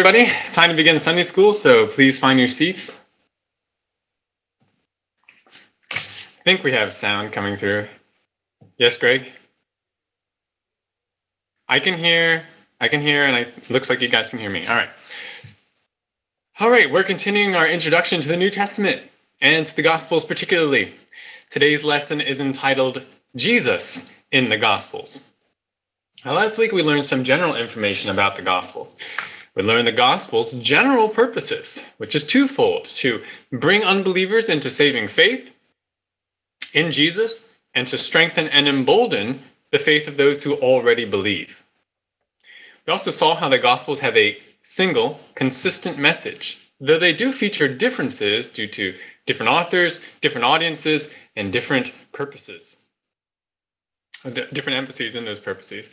Everybody, it's time to begin Sunday school, so please find your seats. I think we have sound coming through. Yes, Greg? I can hear, I can hear, and it looks like you guys can hear me. All right. All right, we're continuing our introduction to the New Testament and to the Gospels particularly. Today's lesson is entitled Jesus in the Gospels. Now, last week we learned some general information about the Gospels. We learned the Gospel's general purposes, which is twofold to bring unbelievers into saving faith in Jesus and to strengthen and embolden the faith of those who already believe. We also saw how the Gospels have a single, consistent message, though they do feature differences due to different authors, different audiences, and different purposes, uh, different emphases in those purposes.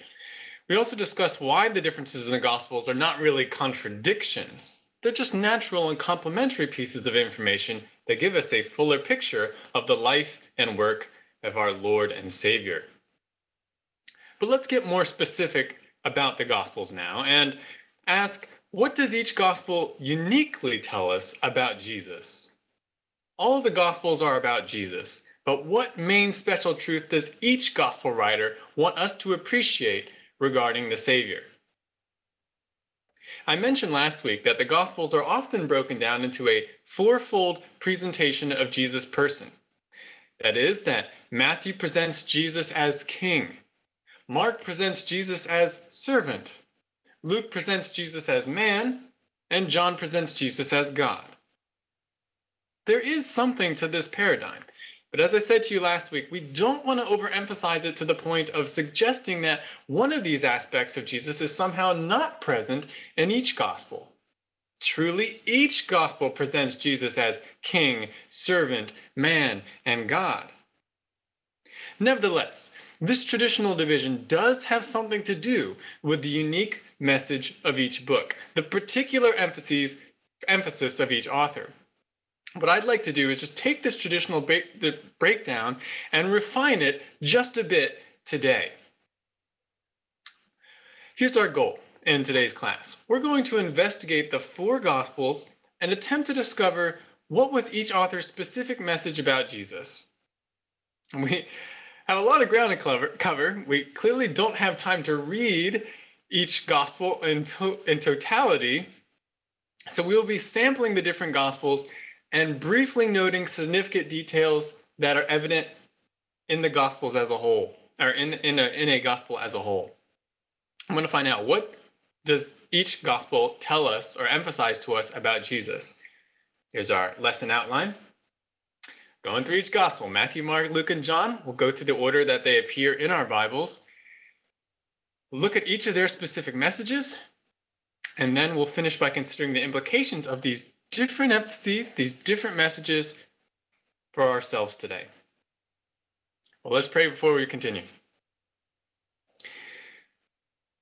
We also discuss why the differences in the Gospels are not really contradictions. They're just natural and complementary pieces of information that give us a fuller picture of the life and work of our Lord and Savior. But let's get more specific about the Gospels now and ask what does each Gospel uniquely tell us about Jesus? All of the Gospels are about Jesus, but what main special truth does each Gospel writer want us to appreciate regarding the Savior. I mentioned last week that the Gospels are often broken down into a fourfold presentation of Jesus' person. That is, that Matthew presents Jesus as king, Mark presents Jesus as servant, Luke presents Jesus as man, and John presents Jesus as God. There is something to this paradigm. But as I said to you last week, we don't want to overemphasize it to the point of suggesting that one of these aspects of Jesus is somehow not present in each gospel. Truly, each gospel presents Jesus as king, servant, man, and God. Nevertheless, this traditional division does have something to do with the unique message of each book, the particular emphases, emphasis of each author what I'd like to do is just take this traditional break, the breakdown and refine it just a bit today. Here's our goal in today's class. We're going to investigate the four Gospels and attempt to discover what was each author's specific message about Jesus. We have a lot of ground to cover. We clearly don't have time to read each Gospel in, to in totality. So we will be sampling the different Gospels and briefly noting significant details that are evident in the Gospels as a whole, or in, in, a, in a Gospel as a whole. I'm going to find out what does each Gospel tell us or emphasize to us about Jesus. Here's our lesson outline. Going through each Gospel Matthew, Mark, Luke, and John. We'll go through the order that they appear in our Bibles. Look at each of their specific messages, and then we'll finish by considering the implications of these different emphases, these different messages for ourselves today. Well, let's pray before we continue.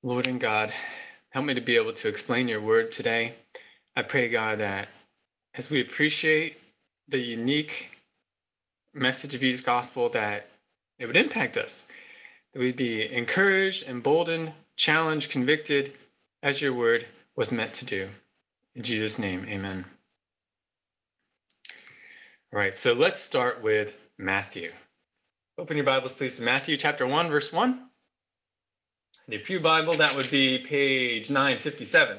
Lord and God, help me to be able to explain your word today. I pray, God, that as we appreciate the unique message of each gospel, that it would impact us, that we'd be encouraged, emboldened, challenged, convicted, as your word was meant to do. In Jesus' name, amen. All right, so let's start with Matthew. Open your Bibles, please, to Matthew chapter 1, verse 1. The Pew Bible, that would be page 957.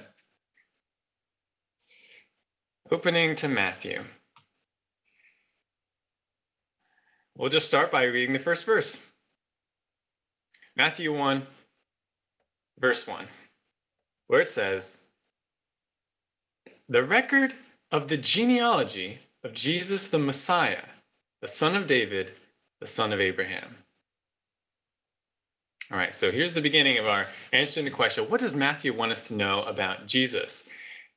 Opening to Matthew. We'll just start by reading the first verse. Matthew 1, verse 1, where it says, The record of the genealogy of Jesus the Messiah, the son of David, the son of Abraham. All right, so here's the beginning of our answering the question what does Matthew want us to know about Jesus?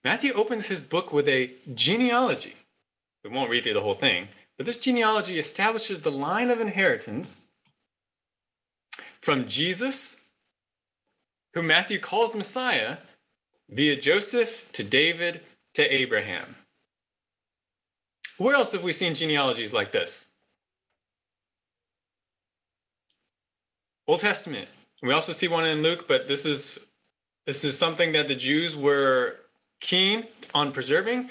Matthew opens his book with a genealogy. We won't read through the whole thing, but this genealogy establishes the line of inheritance from Jesus, who Matthew calls Messiah, via Joseph to David to Abraham. Where else have we seen genealogies like this? Old Testament. We also see one in Luke, but this is this is something that the Jews were keen on preserving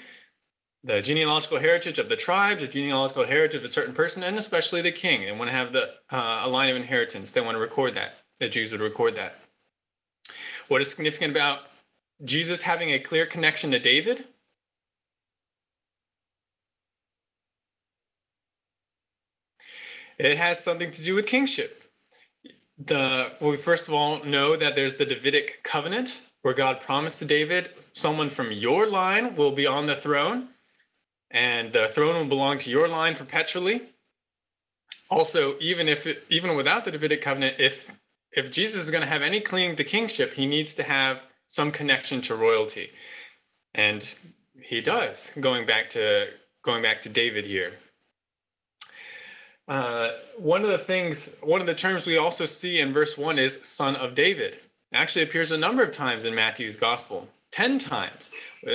the genealogical heritage of the tribe, the genealogical heritage of a certain person, and especially the king. They want to have the uh, a line of inheritance. They want to record that. The Jews would record that. What is significant about Jesus having a clear connection to David? It has something to do with kingship. The we first of all know that there's the Davidic covenant where God promised to David, someone from your line will be on the throne, and the throne will belong to your line perpetually. Also, even if it, even without the Davidic covenant, if if Jesus is going to have any claim to kingship, he needs to have some connection to royalty, and he does. Going back to going back to David here. Uh, one of the things, one of the terms we also see in verse one is "son of David." It actually appears a number of times in Matthew's gospel, ten times,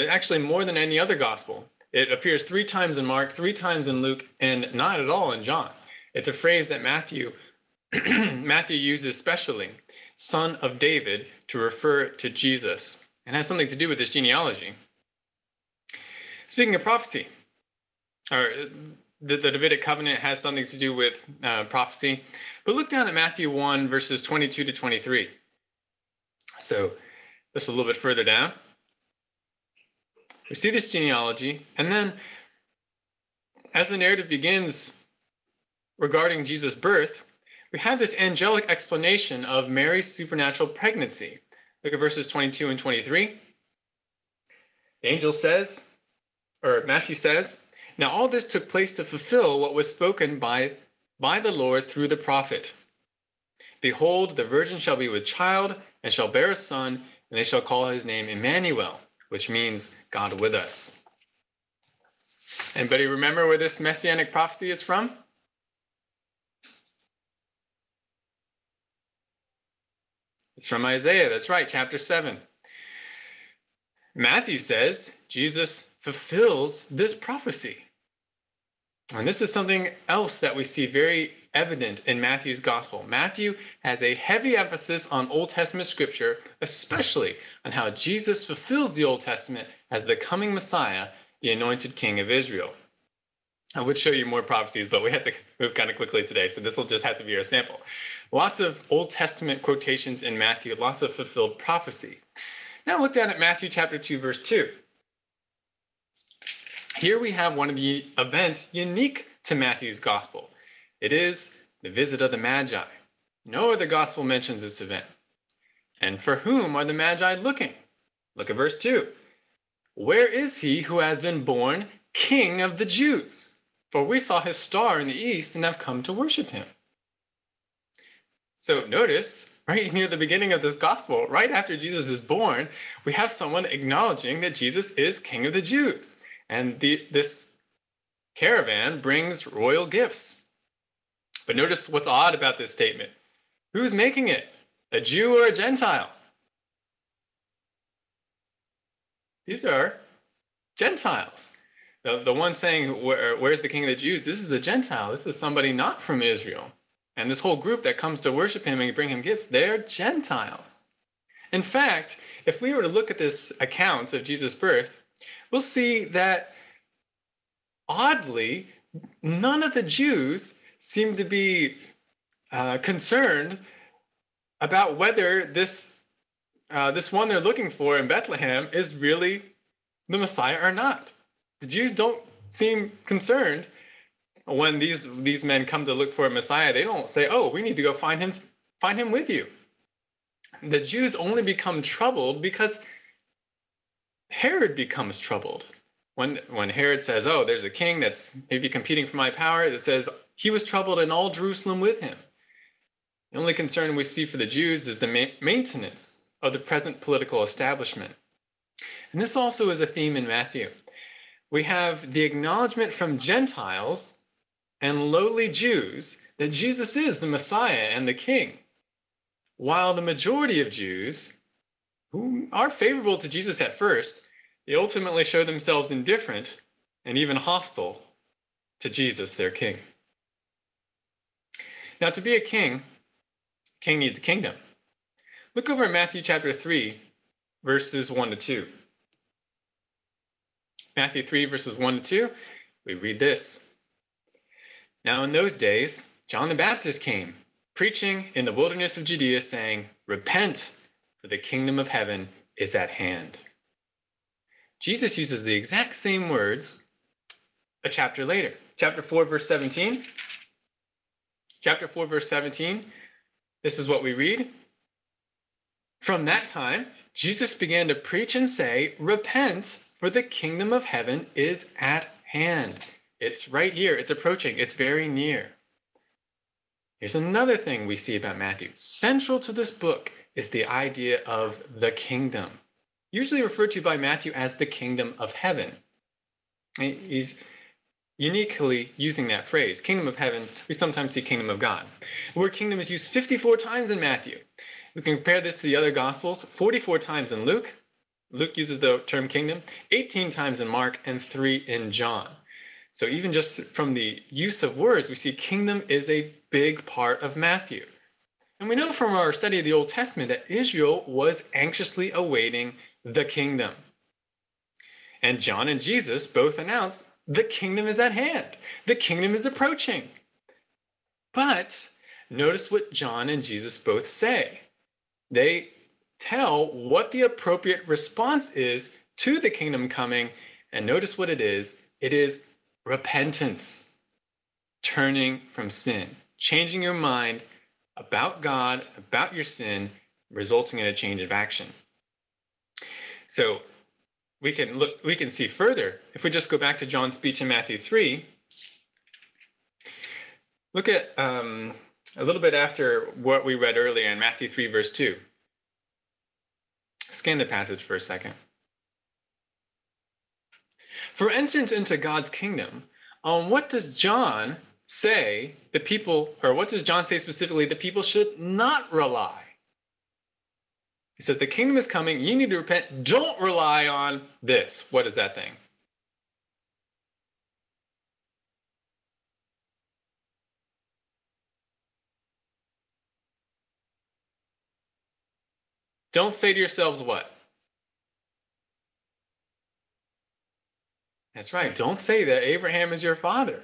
actually more than any other gospel. It appears three times in Mark, three times in Luke, and not at all in John. It's a phrase that Matthew Matthew uses specially, son of David, to refer to Jesus, and has something to do with this genealogy. Speaking of prophecy, or the, the Davidic covenant has something to do with uh, prophecy, but look down at Matthew 1, verses 22 to 23. So, just a little bit further down. We see this genealogy, and then as the narrative begins regarding Jesus' birth, we have this angelic explanation of Mary's supernatural pregnancy. Look at verses 22 and 23. The angel says, or Matthew says, Now all this took place to fulfill what was spoken by, by the Lord through the prophet. Behold, the virgin shall be with child and shall bear a son, and they shall call his name Emmanuel, which means God with us. Anybody remember where this messianic prophecy is from? It's from Isaiah. That's right, chapter 7. Matthew says Jesus fulfills this prophecy. And this is something else that we see very evident in Matthew's gospel. Matthew has a heavy emphasis on Old Testament scripture, especially on how Jesus fulfills the Old Testament as the coming Messiah, the anointed king of Israel. I would show you more prophecies, but we have to move kind of quickly today, so this will just have to be our sample. Lots of Old Testament quotations in Matthew, lots of fulfilled prophecy. Now look down at Matthew chapter 2, verse 2. Here we have one of the events unique to Matthew's gospel. It is the visit of the Magi. No other gospel mentions this event. And for whom are the Magi looking? Look at verse 2. Where is he who has been born King of the Jews? For we saw his star in the east and have come to worship him. So notice, right near the beginning of this gospel, right after Jesus is born, we have someone acknowledging that Jesus is King of the Jews. And the, this caravan brings royal gifts. But notice what's odd about this statement. Who's making it? A Jew or a Gentile? These are Gentiles. The, the one saying, Where, Where's the king of the Jews? This is a Gentile. This is somebody not from Israel. And this whole group that comes to worship him and bring him gifts, they're Gentiles. In fact, if we were to look at this account of Jesus' birth, we'll see that oddly, none of the Jews seem to be uh, concerned about whether this uh, this one they're looking for in Bethlehem is really the Messiah or not. The Jews don't seem concerned when these these men come to look for a Messiah. They don't say, "Oh, we need to go find him find him with you." The Jews only become troubled because Herod becomes troubled. When when Herod says, "Oh, there's a king that's maybe competing for my power," it says he was troubled and all Jerusalem with him. The only concern we see for the Jews is the ma- maintenance of the present political establishment. And this also is a theme in Matthew we have the acknowledgement from Gentiles and lowly Jews that Jesus is the Messiah and the King, while the majority of Jews, who are favorable to Jesus at first, they ultimately show themselves indifferent and even hostile to Jesus, their King. Now, to be a king, king needs a kingdom. Look over at Matthew chapter 3, verses 1 to 2. Matthew 3, verses 1 to 2, we read this. Now, in those days, John the Baptist came, preaching in the wilderness of Judea, saying, Repent, for the kingdom of heaven is at hand. Jesus uses the exact same words a chapter later. Chapter 4, verse 17. Chapter 4, verse 17. This is what we read. From that time, Jesus began to preach and say, Repent, for the kingdom of heaven is at hand. It's right here, it's approaching, it's very near. Here's another thing we see about Matthew. Central to this book is the idea of the kingdom, usually referred to by Matthew as the kingdom of heaven. He's uniquely using that phrase, kingdom of heaven. We sometimes see kingdom of God. The word kingdom is used 54 times in Matthew. We can compare this to the other gospels 44 times in Luke. Luke uses the term kingdom, 18 times in Mark, and 3 in John. So even just from the use of words, we see kingdom is a big part of Matthew. And we know from our study of the Old Testament that Israel was anxiously awaiting the kingdom. And John and Jesus both announced the kingdom is at hand, the kingdom is approaching. But notice what John and Jesus both say. They tell what the appropriate response is to the kingdom coming. And notice what it is it is repentance, turning from sin, changing your mind about God, about your sin, resulting in a change of action. So we can look we can see further if we just go back to John's speech in Matthew 3. Look at um, a little bit after what we read earlier in Matthew 3, verse 2. Scan the passage for a second. For entrance into God's kingdom, um, what does John say the people, or what does John say specifically the people should not rely? He says, The kingdom is coming. You need to repent. Don't rely on this. What is that thing? Don't say to yourselves what? That's right. Don't say that Abraham is your father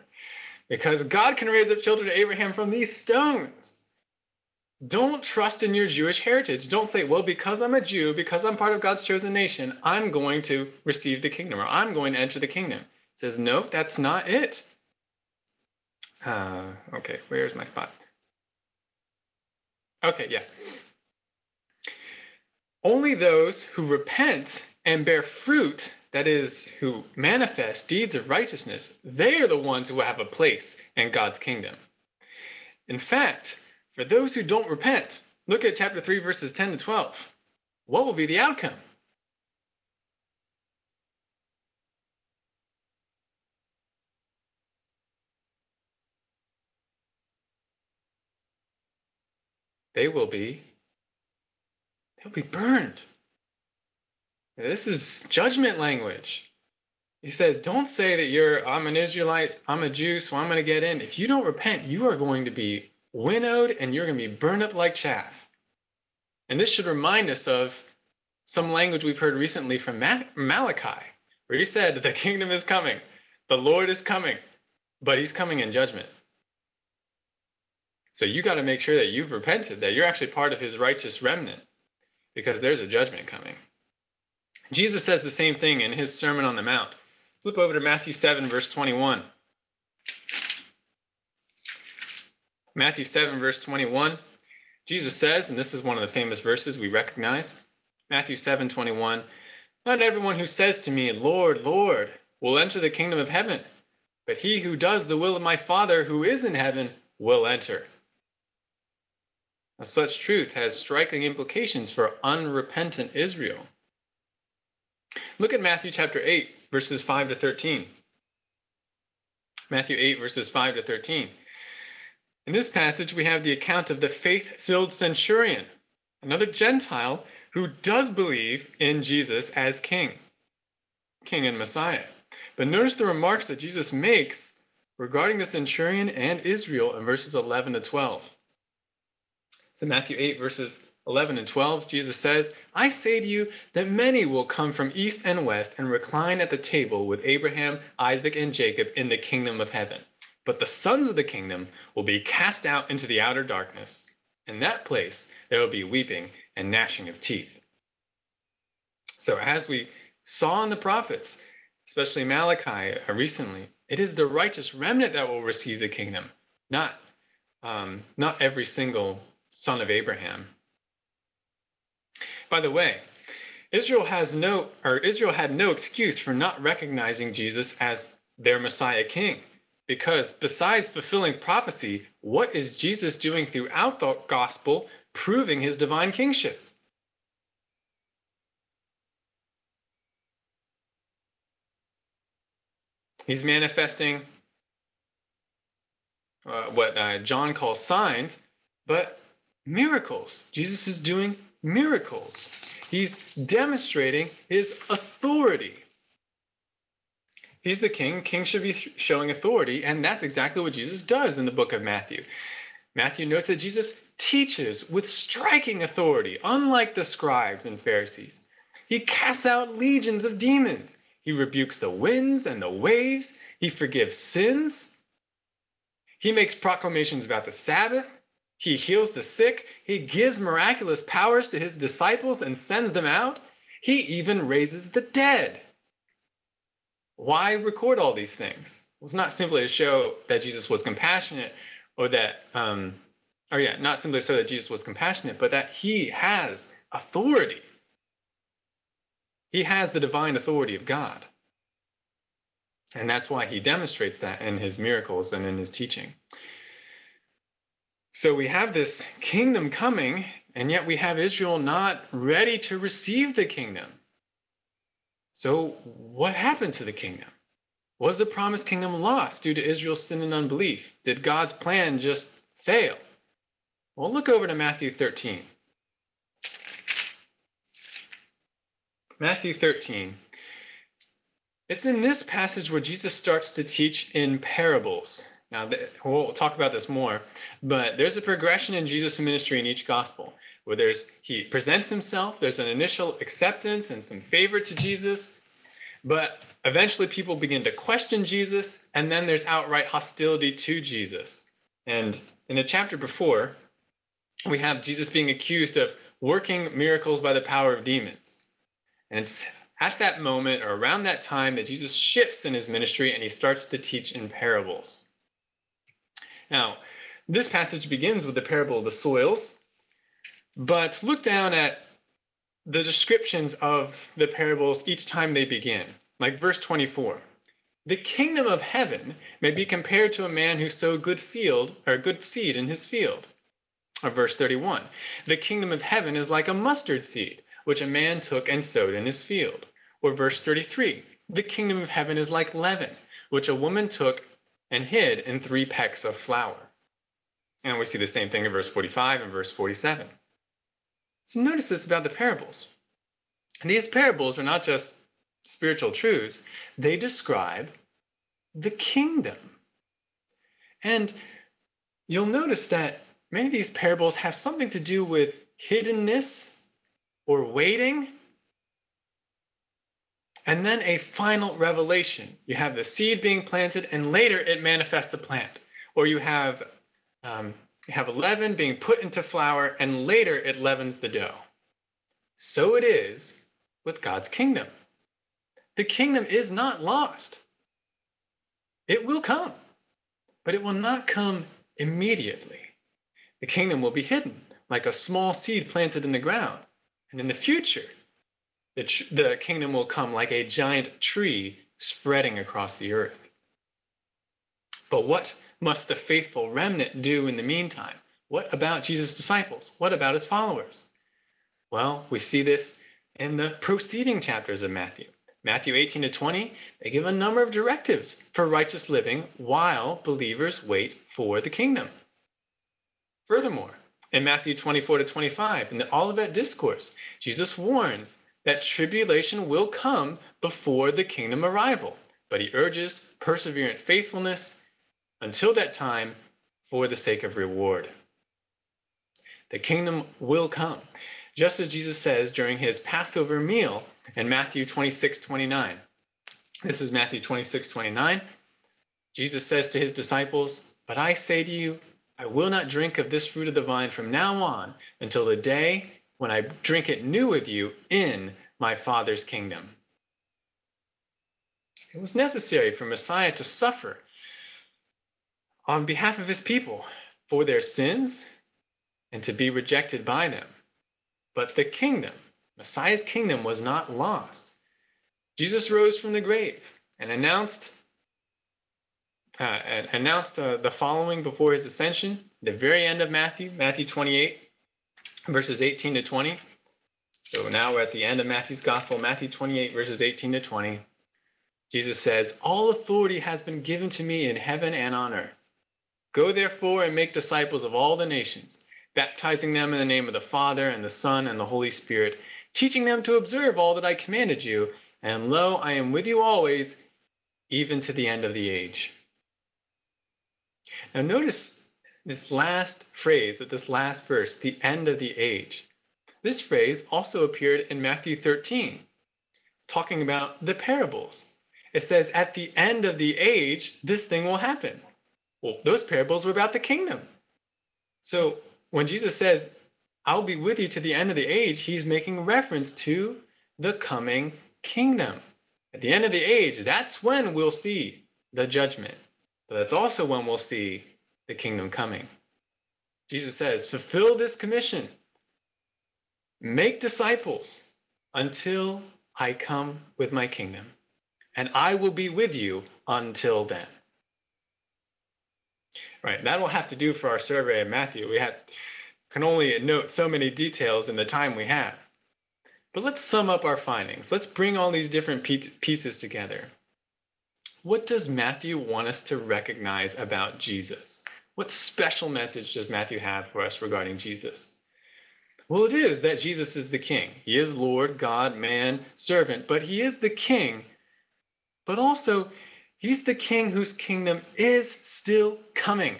because God can raise up children to Abraham from these stones. Don't trust in your Jewish heritage. Don't say, well, because I'm a Jew, because I'm part of God's chosen nation, I'm going to receive the kingdom or I'm going to enter the kingdom. It says, no, that's not it. Uh, okay, where's my spot? Okay, yeah. Only those who repent and bear fruit, that is, who manifest deeds of righteousness, they are the ones who have a place in God's kingdom. In fact, for those who don't repent, look at chapter 3, verses 10 to 12. What will be the outcome? They will be they'll be burned. This is judgment language. He says, Don't say that you're, I'm an Israelite, I'm a Jew, so I'm going to get in. If you don't repent, you are going to be winnowed and you're going to be burned up like chaff. And this should remind us of some language we've heard recently from Malachi, where he said, The kingdom is coming, the Lord is coming, but he's coming in judgment. So you got to make sure that you've repented, that you're actually part of his righteous remnant, because there's a judgment coming. Jesus says the same thing in his Sermon on the Mount. Flip over to Matthew 7, verse 21. Matthew 7, verse 21, Jesus says, and this is one of the famous verses we recognize Matthew 7, 21, Not everyone who says to me, Lord, Lord, will enter the kingdom of heaven, but he who does the will of my Father who is in heaven will enter. Now, such truth has striking implications for unrepentant Israel. Look at Matthew chapter 8, verses 5 to 13. Matthew 8, verses 5 to 13. In this passage, we have the account of the faith filled centurion, another Gentile who does believe in Jesus as king, king and Messiah. But notice the remarks that Jesus makes regarding the centurion and Israel in verses 11 to 12. So, Matthew 8, verses 11 and 12, Jesus says, I say to you that many will come from east and west and recline at the table with Abraham, Isaac, and Jacob in the kingdom of heaven. But the sons of the kingdom will be cast out into the outer darkness. In that place, there will be weeping and gnashing of teeth. So, as we saw in the prophets, especially Malachi uh, recently, it is the righteous remnant that will receive the kingdom, not um, not every single son of Abraham. By the way, Israel has no or Israel had no excuse for not recognizing Jesus as their Messiah king. Because besides fulfilling prophecy, what is Jesus doing throughout the gospel proving his divine kingship? He's manifesting uh, what uh, John calls signs, but miracles. Jesus is doing miracles. He's demonstrating his authority. He's the king. King should be showing authority, and that's exactly what Jesus does in the book of Matthew. Matthew notes that Jesus teaches with striking authority, unlike the scribes and Pharisees. He casts out legions of demons. He rebukes the winds and the waves. He forgives sins. He makes proclamations about the Sabbath. He heals the sick. He gives miraculous powers to his disciples and sends them out. He even raises the dead. Why record all these things? It was not simply to show that Jesus was compassionate or that, um, or yeah, not simply so that Jesus was compassionate, but that he has authority. He has the divine authority of God. And that's why he demonstrates that in his miracles and in his teaching. So we have this kingdom coming, and yet we have Israel not ready to receive the kingdom. So, what happened to the kingdom? Was the promised kingdom lost due to Israel's sin and unbelief? Did God's plan just fail? Well, look over to Matthew 13. Matthew 13. It's in this passage where Jesus starts to teach in parables. Now, we'll talk about this more, but there's a progression in Jesus' ministry in each gospel where there's he presents himself, there's an initial acceptance and some favor to Jesus, but eventually people begin to question Jesus, and then there's outright hostility to Jesus. And in the chapter before, we have Jesus being accused of working miracles by the power of demons. And it's at that moment or around that time that Jesus shifts in his ministry and he starts to teach in parables. Now, this passage begins with the parable of the soils, but look down at the descriptions of the parables each time they begin, like verse 24. The kingdom of heaven may be compared to a man who sowed good field or good seed in his field. Or verse 31. The kingdom of heaven is like a mustard seed, which a man took and sowed in his field. Or verse 33. The kingdom of heaven is like leaven, which a woman took and hid in three pecks of flour. And we see the same thing in verse 45 and verse 47. So notice this about the parables. These parables are not just spiritual truths, they describe the kingdom. And you'll notice that many of these parables have something to do with hiddenness or waiting. And then a final revelation. You have the seed being planted, and later it manifests a plant. Or you have um, you have leaven being put into flour, and later it leavens the dough. So it is with God's kingdom. The kingdom is not lost. It will come, but it will not come immediately. The kingdom will be hidden like a small seed planted in the ground. And in the future, the, tr- the kingdom will come like a giant tree spreading across the earth. But what must the faithful remnant do in the meantime? What about Jesus' disciples? What about his followers? Well, we see this in the preceding chapters of Matthew. Matthew 18 to 20, they give a number of directives for righteous living while believers wait for the kingdom. Furthermore, in Matthew 24 to 25, in the Olivet Discourse, Jesus warns that tribulation will come before the kingdom arrival, but he urges perseverant faithfulness until that time for the sake of reward. The kingdom will come. Just as Jesus says during his Passover meal in Matthew 26 29. This is Matthew 26 29. Jesus says to his disciples, But I say to you, I will not drink of this fruit of the vine from now on until the day when I drink it new with you in my Father's kingdom. It was necessary for Messiah to suffer on behalf of his people for their sins and to be rejected by them. But the kingdom, Messiah's kingdom, was not lost. Jesus rose from the grave and announced uh, announced uh, the following before his ascension, the very end of Matthew, Matthew 28, verses 18 to 20. So now we're at the end of Matthew's gospel, Matthew 28, verses 18 to 20. Jesus says, All authority has been given to me in heaven and on earth. Go therefore and make disciples of all the nations, baptizing them in the name of the Father and the Son and the Holy Spirit, teaching them to observe all that I commanded you. And lo, I am with you always, even to the end of the age. Now, notice this last phrase at this last verse, the end of the age. This phrase also appeared in Matthew 13, talking about the parables. It says, At the end of the age, this thing will happen. Well, those parables were about the kingdom. So when Jesus says, I'll be with you to the end of the age, he's making reference to the coming kingdom. At the end of the age, that's when we'll see the judgment. But that's also when we'll see the kingdom coming. Jesus says, Fulfill this commission, make disciples until I come with my kingdom, and I will be with you until then. Right, that will have to do for our survey of Matthew. We have, can only note so many details in the time we have. But let's sum up our findings. Let's bring all these different pieces together. What does Matthew want us to recognize about Jesus? What special message does Matthew have for us regarding Jesus? Well, it is that Jesus is the King. He is Lord, God, man, servant, but he is the King. But also, he's the King whose kingdom is still coming.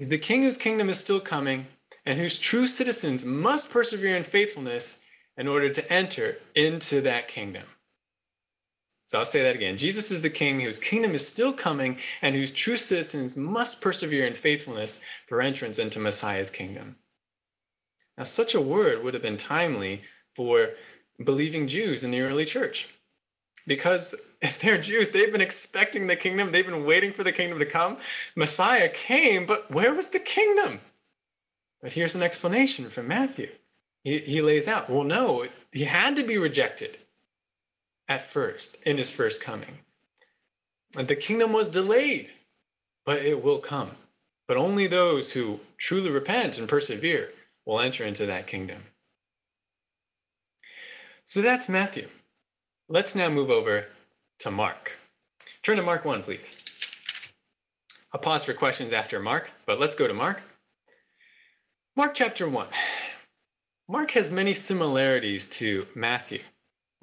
He's the King whose kingdom is still coming and whose true citizens must persevere in faithfulness in order to enter into that kingdom. So I'll say that again. Jesus is the king whose kingdom is still coming and whose true citizens must persevere in faithfulness for entrance into Messiah's kingdom. Now, such a word would have been timely for believing Jews in the early church. Because if they're Jews, they've been expecting the kingdom, they've been waiting for the kingdom to come. Messiah came, but where was the kingdom? But here's an explanation from Matthew. He, he lays out well, no, he had to be rejected at first in his first coming. And the kingdom was delayed, but it will come. But only those who truly repent and persevere will enter into that kingdom. So that's Matthew. Let's now move over to Mark. Turn to Mark 1, please. I'll pause for questions after Mark, but let's go to Mark. Mark chapter 1. Mark has many similarities to Matthew.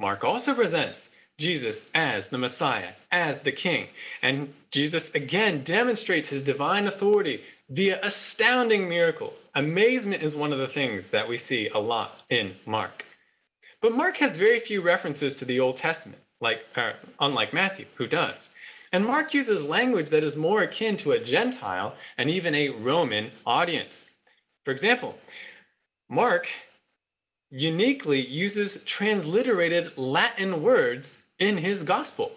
Mark also presents Jesus as the Messiah, as the King. And Jesus again demonstrates his divine authority via astounding miracles. Amazement is one of the things that we see a lot in Mark. But Mark has very few references to the Old Testament, like uh, unlike Matthew, who does. And Mark uses language that is more akin to a Gentile and even a Roman audience. For example, Mark uniquely uses transliterated Latin words in his gospel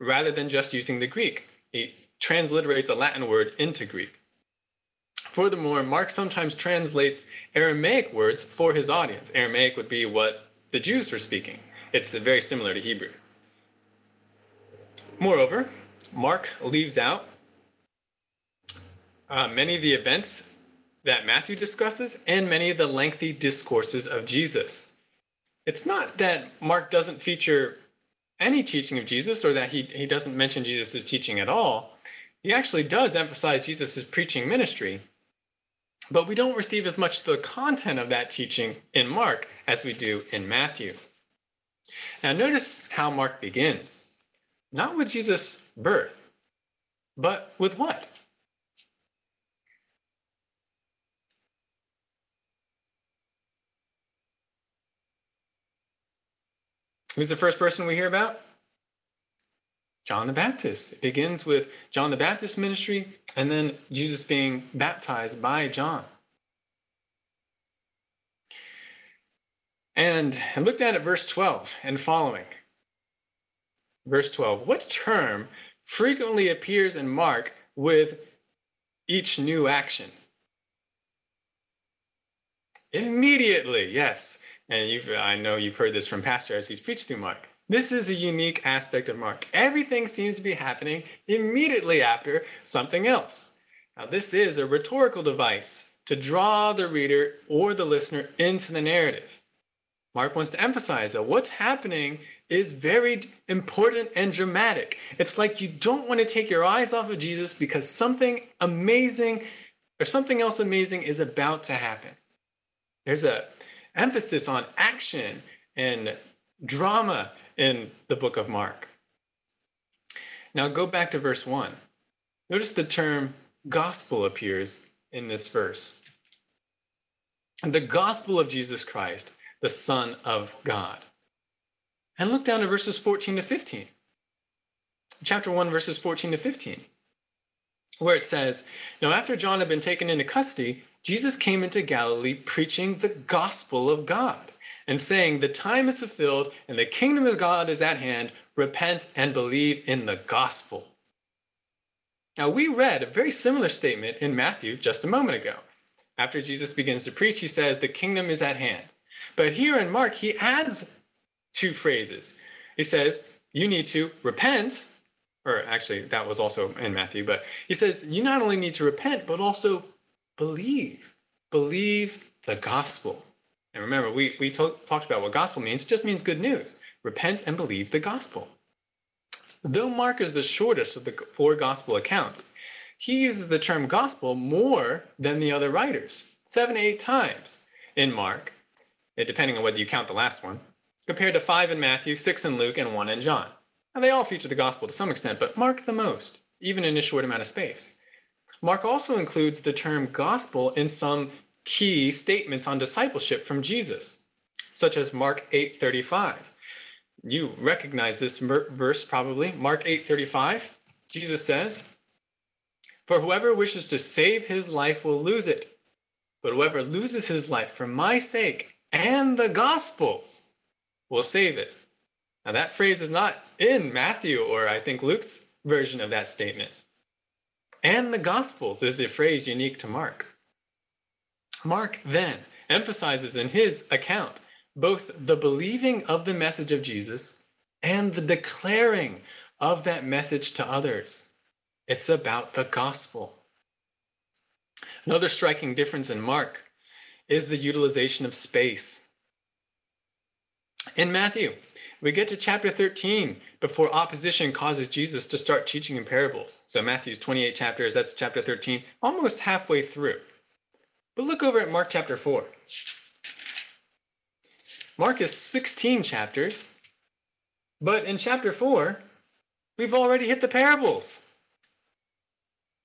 rather than just using the Greek. He transliterates a Latin word into Greek. Furthermore, Mark sometimes translates Aramaic words for his audience. Aramaic would be what the Jews were speaking. It's very similar to Hebrew. Moreover, Mark leaves out uh, many of the events that Matthew discusses and many of the lengthy discourses of Jesus. It's not that Mark doesn't feature any teaching of Jesus or that he, he doesn't mention Jesus' teaching at all. He actually does emphasize Jesus' preaching ministry, but we don't receive as much the content of that teaching in Mark as we do in Matthew. Now, notice how Mark begins. Not with Jesus' birth, but with what? Who's the first person we hear about? John the Baptist. It begins with John the Baptist ministry and then Jesus being baptized by John. And I looked at it verse 12 and following. Verse 12 What term frequently appears in Mark with each new action? Immediately, yes. And you I know you've heard this from Pastor as he's preached through Mark. This is a unique aspect of Mark. Everything seems to be happening immediately after something else. Now, this is a rhetorical device to draw the reader or the listener into the narrative. Mark wants to emphasize that what's happening is very important and dramatic. It's like you don't want to take your eyes off of Jesus because something amazing or something else amazing is about to happen. There's a emphasis on action and drama in the book of Mark. Now go back to verse 1. Notice the term gospel appears in this verse. The gospel of Jesus Christ, the Son of God. And look down to verses 14 to 15. Chapter 1, verses 14 to 15, where it says, Now after John had been taken into custody, Jesus came into Galilee preaching the gospel of God and saying, The time is fulfilled and the kingdom of God is at hand. Repent and believe in the gospel. Now, we read a very similar statement in Matthew just a moment ago. After Jesus begins to preach, he says, The kingdom is at hand. But here in Mark, he adds two phrases. He says, You need to repent, or actually, that was also in Matthew, but he says, You not only need to repent, but also believe. Believe the gospel. And remember, we, we talked about what gospel means. It just means good news. Repent and believe the gospel. Though Mark is the shortest of the four gospel accounts, he uses the term gospel more than the other writers, seven, eight times in Mark, eh, depending on whether you count the last one, compared to five in Matthew, six in Luke, and one in John. And they all feature the gospel to some extent, but Mark the most, even in a short amount of space. Mark also includes the term gospel in some key statements on discipleship from Jesus, such as Mark 8:35. You recognize this verse probably. Mark 8:35. Jesus says, "For whoever wishes to save his life will lose it, but whoever loses his life for my sake and the gospel's will save it." Now that phrase is not in Matthew or I think Luke's version of that statement. And the gospels is a phrase unique to Mark. Mark then emphasizes in his account both the believing of the message of Jesus and the declaring of that message to others. It's about the gospel. Another striking difference in Mark is the utilization of space. In Matthew, we get to chapter 13 before opposition causes Jesus to start teaching in parables. So, Matthew's 28 chapters, that's chapter 13, almost halfway through. But look over at Mark chapter 4. Mark is 16 chapters, but in chapter 4, we've already hit the parables.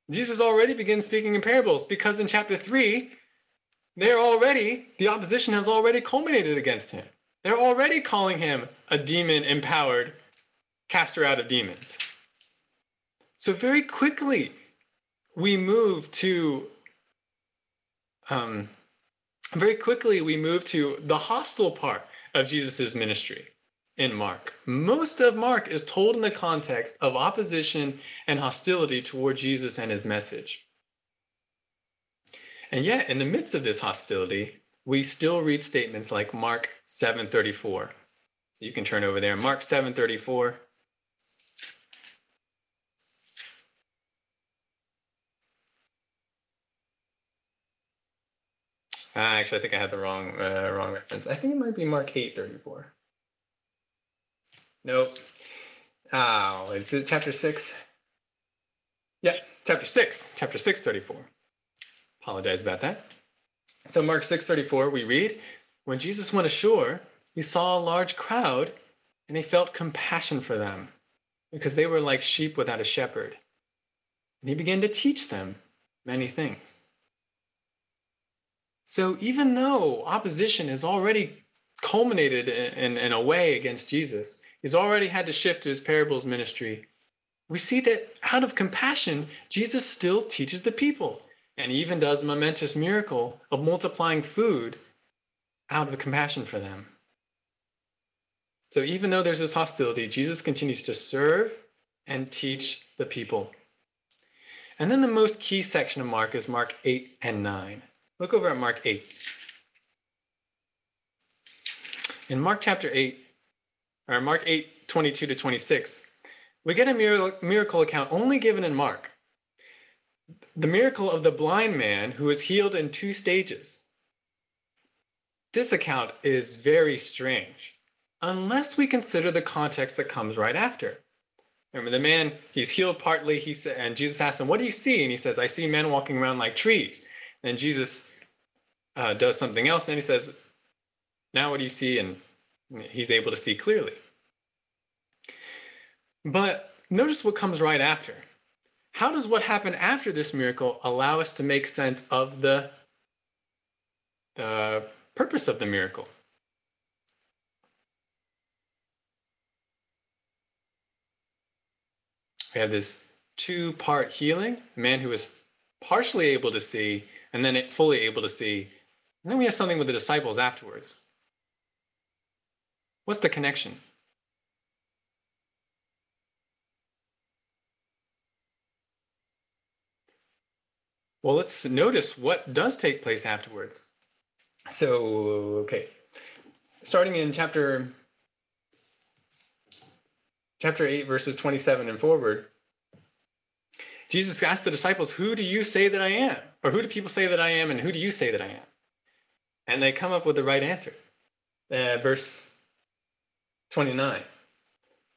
Jesus already begins speaking in parables because in chapter 3, they're already, the opposition has already culminated against him. They're already calling him a demon empowered caster out of demons. So, very quickly, we move to um, very quickly we move to the hostile part of Jesus' ministry in Mark. Most of Mark is told in the context of opposition and hostility toward Jesus and his message. And yet, in the midst of this hostility, we still read statements like Mark 7:34. So you can turn over there. Mark 7:34. Uh, actually, I think I had the wrong uh, wrong reference. I think it might be Mark eight thirty four. Nope. Oh, is it chapter six? Yeah, chapter six, chapter six thirty four. Apologize about that. So Mark six thirty four, we read, when Jesus went ashore, he saw a large crowd, and he felt compassion for them, because they were like sheep without a shepherd. And he began to teach them many things. So even though opposition has already culminated in, in, in, a way against Jesus, he's already had to shift to his parables ministry. We see that out of compassion, Jesus still teaches the people and even does a momentous miracle of multiplying food out of compassion for them. So even though there's this hostility, Jesus continues to serve and teach the people. And then the most key section of Mark is Mark 8 and 9. Look over at Mark 8. In Mark chapter 8, or Mark 8, 22 to 26, we get a miracle account only given in Mark. The miracle of the blind man who was healed in two stages. This account is very strange unless we consider the context that comes right after. Remember, the man, he's healed partly, he said, and Jesus asks him, What do you see? And he says, I see men walking around like trees. And Jesus uh, does something else. And then he says, Now what do you see? And he's able to see clearly. But notice what comes right after. How does what happened after this miracle allow us to make sense of the, the purpose of the miracle? we have this two part healing, a man who is partially able to see and then it fully able to see. And then we have something with the disciples afterwards. What's the connection? Well, let's notice what does take place afterwards. So, okay. Starting in chapter chapter 8, verses 27 and forward, Jesus asked the disciples, Who do you say that I am? Or who do people say that I am, and who do you say that I am? And they come up with the right answer. Uh, verse 29.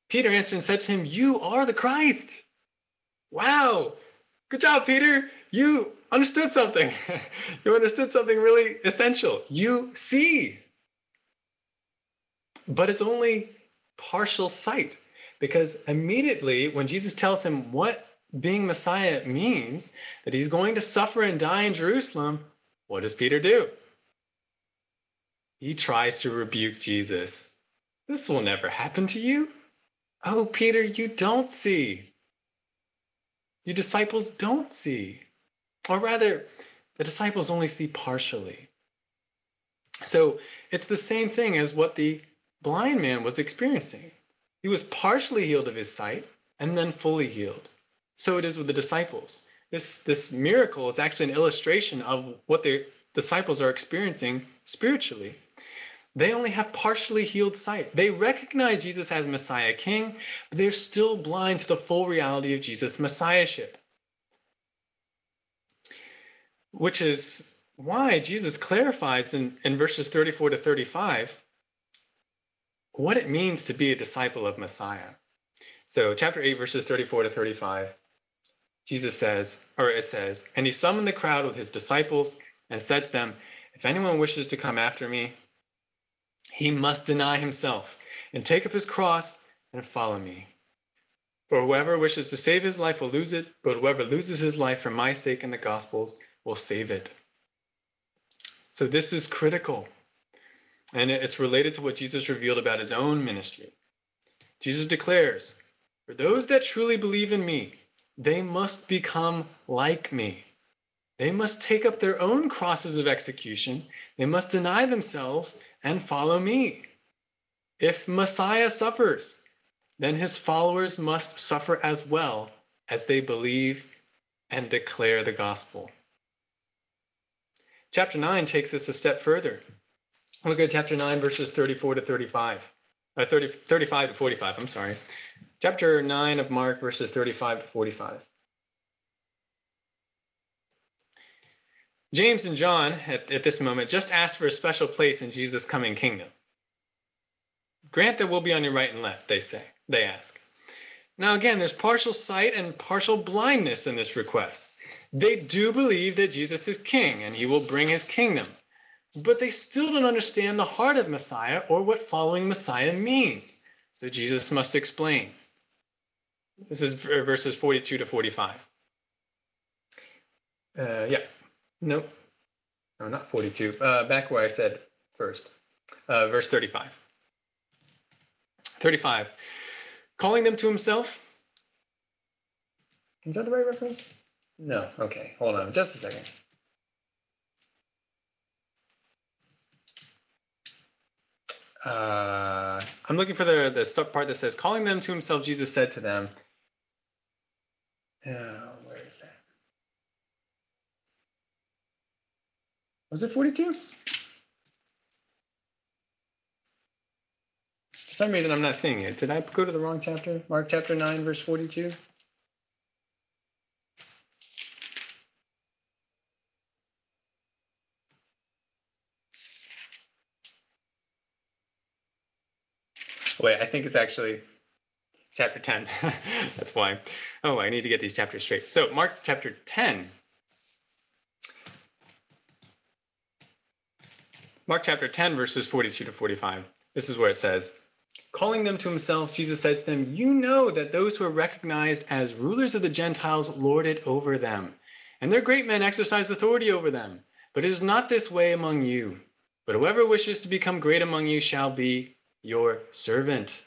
Peter answered and said to him, You are the Christ. Wow. Good job, Peter. You understood something. you understood something really essential. You see. But it's only partial sight. Because immediately when Jesus tells him what being Messiah means, that he's going to suffer and die in Jerusalem, what does Peter do? He tries to rebuke Jesus. This will never happen to you. Oh, Peter, you don't see. Your disciples don't see. Or rather, the disciples only see partially. So it's the same thing as what the blind man was experiencing. He was partially healed of his sight and then fully healed. So it is with the disciples. This, this miracle is actually an illustration of what the disciples are experiencing spiritually. They only have partially healed sight. They recognize Jesus as Messiah King, but they're still blind to the full reality of Jesus' Messiahship. Which is why Jesus clarifies in, in verses 34 to 35 what it means to be a disciple of Messiah. So, chapter 8, verses 34 to 35, Jesus says, or it says, And he summoned the crowd with his disciples and said to them, If anyone wishes to come after me, he must deny himself and take up his cross and follow me. For whoever wishes to save his life will lose it, but whoever loses his life for my sake and the gospel's will save it. So, this is critical. And it's related to what Jesus revealed about his own ministry. Jesus declares, For those that truly believe in me, they must become like me. They must take up their own crosses of execution. They must deny themselves and follow me. If Messiah suffers, then his followers must suffer as well as they believe and declare the gospel. Chapter 9 takes us a step further. Look at chapter 9, verses 34 to 35. or 30, 35 to 45, I'm sorry. Chapter 9 of Mark, verses 35 to 45. James and John, at, at this moment, just ask for a special place in Jesus' coming kingdom. Grant that we'll be on your right and left, they say. They ask. Now, again, there's partial sight and partial blindness in this request. They do believe that Jesus is king and he will bring his kingdom but they still don't understand the heart of Messiah or what following Messiah means. So Jesus must explain. This is verses 42 to 45. Uh, yeah. Nope. No, not 42. Uh, back where I said first. Uh, verse 35. 35. Calling them to himself. Is that the right reference? No. Okay. Hold on just a second. Uh, I'm looking for the, the sub part that says, calling them to himself, Jesus said to them, Oh, where is that? Was it 42? For some reason, I'm not seeing it. Did I go to the wrong chapter? Mark chapter 9, verse 42? Wait, I think it's actually chapter 10. That's why. Oh, I need to get these chapters straight. So, Mark chapter 10. Mark chapter 10, verses 42 to 45. This is where it says, Calling them to himself, Jesus said to them, You know that those who are recognized as rulers of the Gentiles lord it over them, and their great men exercise authority over them. But it is not this way among you. But whoever wishes to become great among you shall be your servant.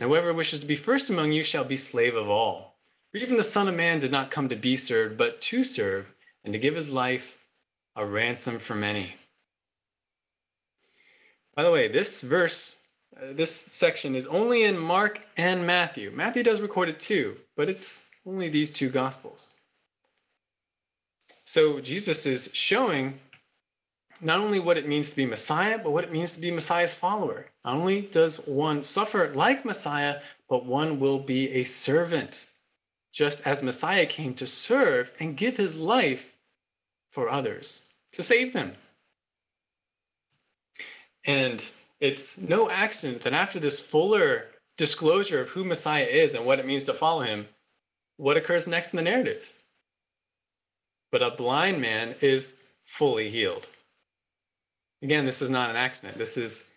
And whoever wishes to be first among you shall be slave of all. For even the Son of Man did not come to be served, but to serve, and to give his life a ransom for many. By the way, this verse, uh, this section is only in Mark and Matthew. Matthew does record it too, but it's only these two gospels. So Jesus is showing not only what it means to be Messiah, but what it means to be Messiah's follower. Not only does one suffer like Messiah, but one will be a servant, just as Messiah came to serve and give his life for others, to save them. And it's no accident that after this fuller disclosure of who Messiah is and what it means to follow him, what occurs next in the narrative? But a blind man is fully healed. Again, this is not an accident. This is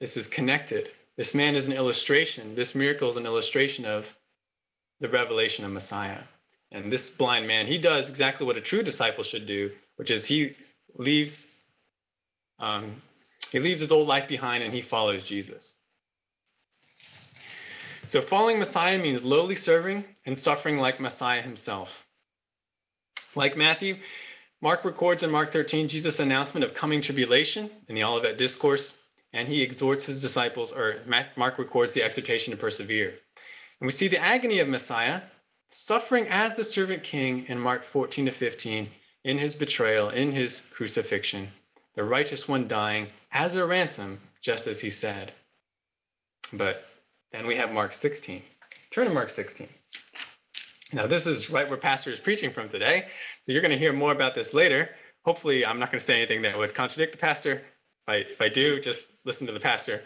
this is connected. This man is an illustration. This miracle is an illustration of the revelation of Messiah. And this blind man, he does exactly what a true disciple should do, which is he leaves um, he leaves his old life behind and he follows Jesus. So following Messiah means lowly serving and suffering like Messiah himself. Like Matthew, Mark records in Mark 13 Jesus' announcement of coming tribulation in the Olivet Discourse, and he exhorts his disciples, or Mark records the exhortation to persevere. And we see the agony of Messiah suffering as the servant king in Mark 14 to 15 in his betrayal, in his crucifixion, the righteous one dying as a ransom, just as he said. But then we have Mark 16. Turn to Mark 16. Now, this is right where Pastor is preaching from today. So you're going to hear more about this later. Hopefully, I'm not going to say anything that would contradict the pastor. If I, if I do, just listen to the pastor.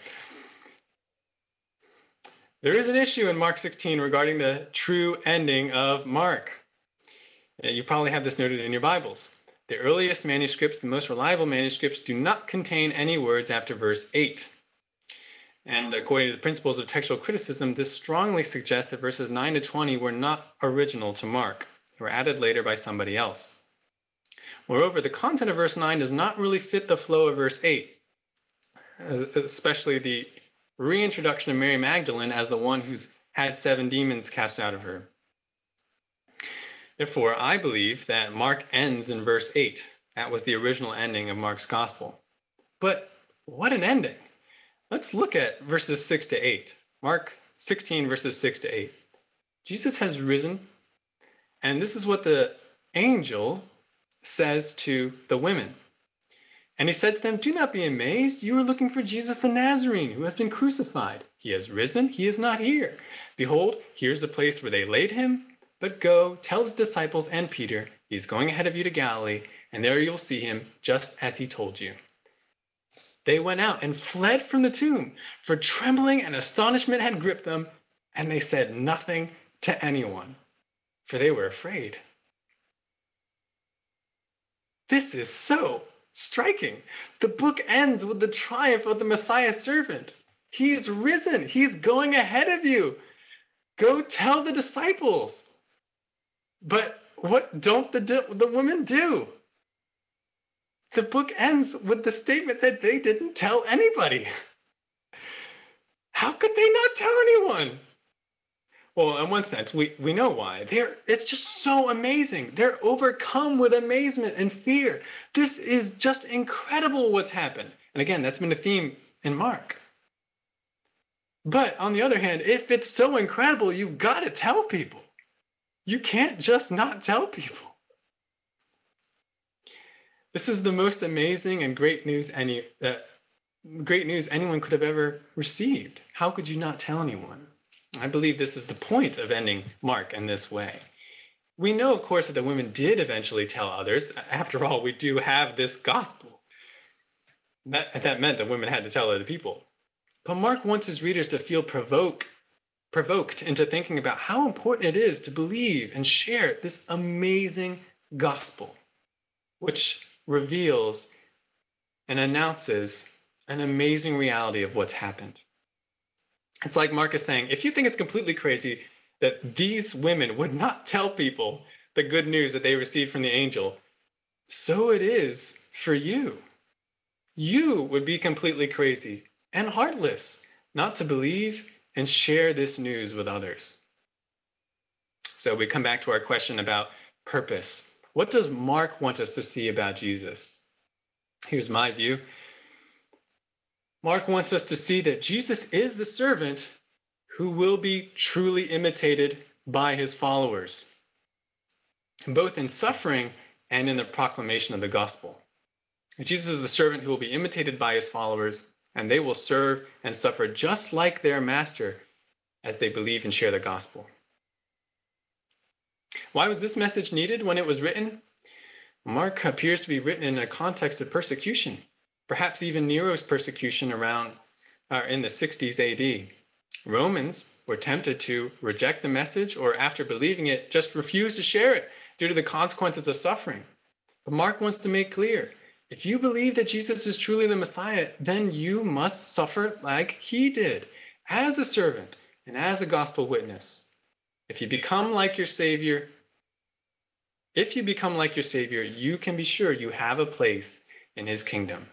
There is an issue in Mark 16 regarding the true ending of Mark. You probably have this noted in your Bibles. The earliest manuscripts, the most reliable manuscripts, do not contain any words after verse 8. And according to the principles of textual criticism, this strongly suggests that verses 9 to 20 were not original to Mark, they were added later by somebody else. Moreover, the content of verse 9 does not really fit the flow of verse 8, uh, especially the reintroduction of Mary Magdalene as the one who's had seven demons cast out of her. Therefore, I believe that Mark ends in verse 8. That was the original ending of Mark's gospel. But what an ending! Let's look at verses 6 to 8. Mark 16, verses 6 to 8. Jesus has risen, and this is what the angel says to the women. And he said to them, Do not be amazed. You are looking for Jesus the Nazarene, who has been crucified. He has risen. He is not here. Behold, here's the place where they laid him. But go, tell his disciples and Peter, he is going ahead of you to Galilee, and there you'll see him just as he told you they went out and fled from the tomb, for trembling and astonishment had gripped them, and they said nothing to anyone, for they were afraid. This is so striking. The book ends with the triumph of the Messiah servant. He's risen, he's going ahead of you. Go tell the disciples. But what don't the, the women do? The book ends with the statement that they didn't tell anybody. How could they not tell anyone? Well, in one sense, we, we know why. They're, it's just so amazing. They're overcome with amazement and fear. This is just incredible what's happened. And again, that's been a theme in Mark. But on the other hand, if it's so incredible, you've got to tell people. You can't just not tell people. This is the most amazing and great news any uh, great news anyone could have ever received. How could you not tell anyone? I believe this is the point of ending Mark in this way. We know, of course, that the women did eventually tell others. After all, we do have this gospel. That, that meant that women had to tell other people. But Mark wants his readers to feel provoke, provoked into thinking about how important it is to believe and share this amazing gospel, which reveals and announces an amazing reality of what's happened. It's like Mark is saying if you think it's completely crazy that these women would not tell people the good news that they received from the angel, so it is for you. You would be completely crazy and heartless not to believe and share this news with others. So we come back to our question about purpose. What does Mark want us to see about Jesus? Here's my view Mark wants us to see that Jesus is the servant who will be truly imitated by his followers, both in suffering and in the proclamation of the gospel. Jesus is the servant who will be imitated by his followers, and they will serve and suffer just like their master as they believe and share the gospel. Why was this message needed when it was written? Mark appears to be written in a context of persecution perhaps even Nero's persecution around uh, in the 60s AD. Romans were tempted to reject the message or, after believing it, just refuse to share it due to the consequences of suffering. But Mark wants to make clear if you believe that Jesus is truly the Messiah, then you must suffer like he did as a servant and as a gospel witness. If you become like your Savior, if you become like your Savior, you can be sure you have a place in his kingdom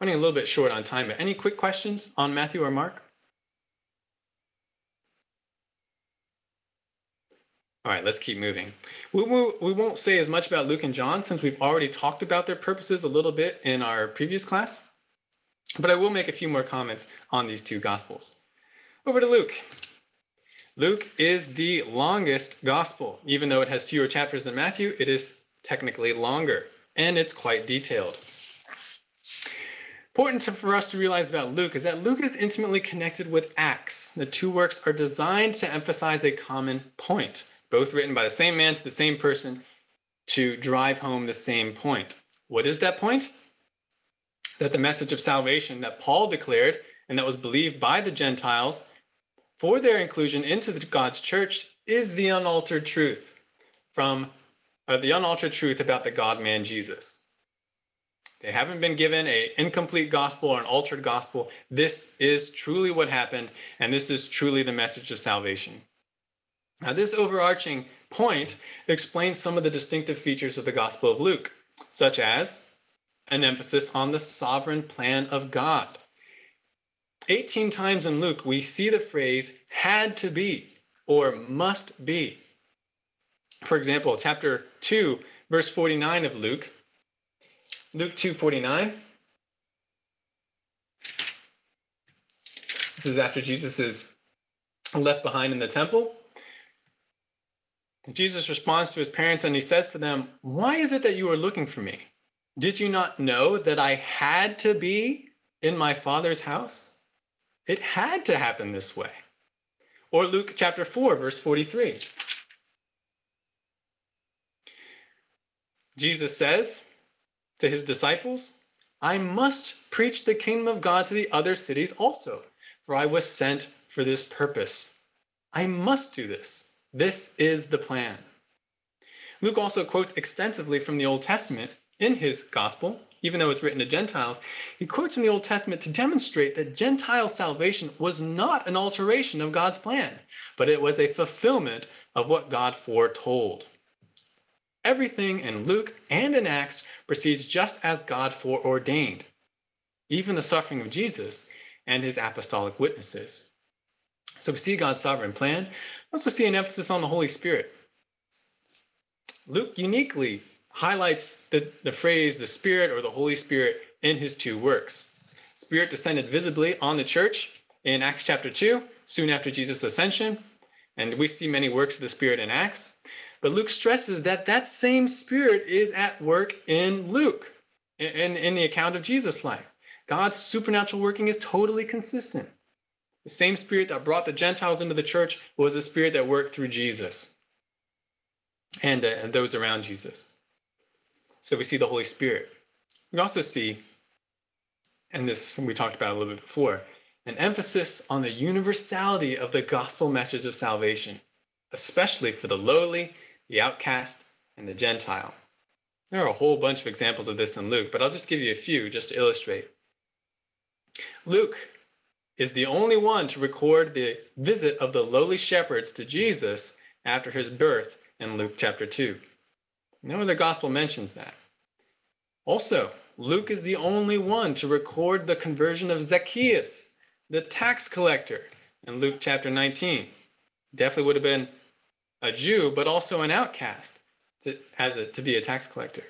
running a little bit short on time, but any quick questions on Matthew or Mark? All right, let's keep moving. We, we won't say as much about Luke and John since we've already talked about their purposes a little bit in our previous class, but I will make a few more comments on these two gospels. Over to Luke. Luke is the longest gospel. Even though it has fewer chapters than Matthew, it is technically longer and it's quite detailed. Important for us to realize about Luke is that Luke is intimately connected with Acts. The two works are designed to emphasize a common point, both written by the same man to the same person to drive home the same point. What is that point? That the message of salvation that Paul declared and that was believed by the Gentiles for their inclusion into God's church is the unaltered truth from uh, the unaltered truth about the God man Jesus. They haven't been given an incomplete gospel or an altered gospel. This is truly what happened, and this is truly the message of salvation. Now, this overarching point explains some of the distinctive features of the Gospel of Luke, such as an emphasis on the sovereign plan of God. 18 times in Luke, we see the phrase had to be or must be. For example, chapter 2, verse 49 of Luke Luke 2:49. This is after Jesus is left behind in the temple. Jesus responds to his parents and he says to them, Why is it that you are looking for me? Did you not know that I had to be in my father's house? It had to happen this way. Or Luke chapter 4, verse 43. Jesus says, to his disciples, I must preach the kingdom of God to the other cities also, for I was sent for this purpose. I must do this. This is the plan. Luke also quotes extensively from the Old Testament in his gospel, even though it's written to Gentiles. He quotes from the Old Testament to demonstrate that Gentile salvation was not an alteration of God's plan, but it was a fulfillment of what God foretold. everything in Luke and in Acts proceeds just as God foreordained, even the suffering of Jesus and his apostolic witnesses. So we see God's sovereign plan. We also see an emphasis on the Holy Spirit. Luke uniquely highlights the, the phrase the Spirit or the Holy Spirit in his two works. Spirit descended visibly on the church in Acts chapter 2, soon after Jesus' ascension, and we see many works of the Spirit in Acts. But Luke stresses that that same Spirit is at work in Luke, in, in the account of Jesus' life. God's supernatural working is totally consistent. The same Spirit that brought the Gentiles into the church was the Spirit that worked through Jesus and, uh, and those around Jesus. So we see the Holy Spirit. We also see, and this we talked about a little bit before, an emphasis on the universality of the gospel message of salvation, especially for the lowly, the outcast, and the Gentile. There are a whole bunch of examples of this in Luke, but I'll just give you a few just to illustrate. Luke is the only one to record the visit of the lowly shepherds to Jesus after his birth in Luke chapter 2. No other gospel mentions that. Also, Luke is the only one to record the conversion of Zacchaeus, the tax collector, in Luke chapter 19. Definitely would have been a Jew, but also an outcast to, as a, to be a tax collector.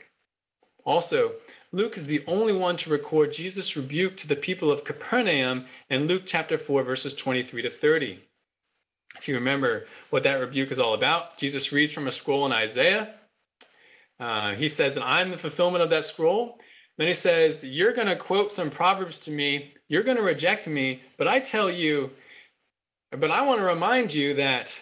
Also, Luke is the only one to record Jesus' rebuke to the people of Capernaum in Luke chapter 4, verses 23 to 30. If you remember what that rebuke is all about, Jesus reads from a scroll in Isaiah. Uh, he says that I'm the fulfillment of that scroll. Then he says, You're going to quote some proverbs to me, you're going to reject me, but I tell you, but I want to remind you that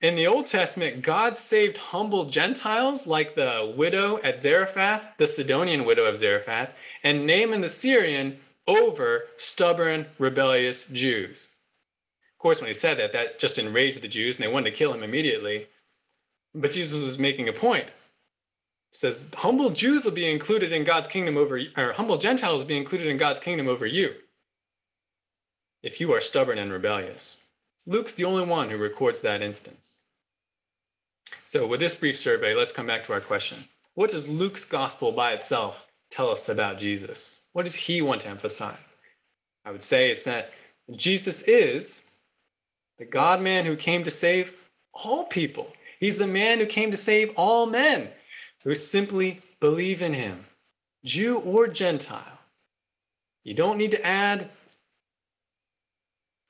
in the Old Testament, God saved humble Gentiles like the widow at Zarephath, the Sidonian widow of Zarephath, and Naaman the Syrian over stubborn, rebellious Jews. Of course, when he said that, that just enraged the Jews and they wanted to kill him immediately. But Jesus is making a point. Says, humble Jews will be included in God's kingdom over, or humble Gentiles will be included in God's kingdom over you if you are stubborn and rebellious. Luke's the only one who records that instance. So, with this brief survey, let's come back to our question. What does Luke's gospel by itself tell us about Jesus? What does he want to emphasize? I would say it's that Jesus is the God man who came to save all people. He's the man who came to save all men who simply believe in him, Jew or Gentile. You don't need to add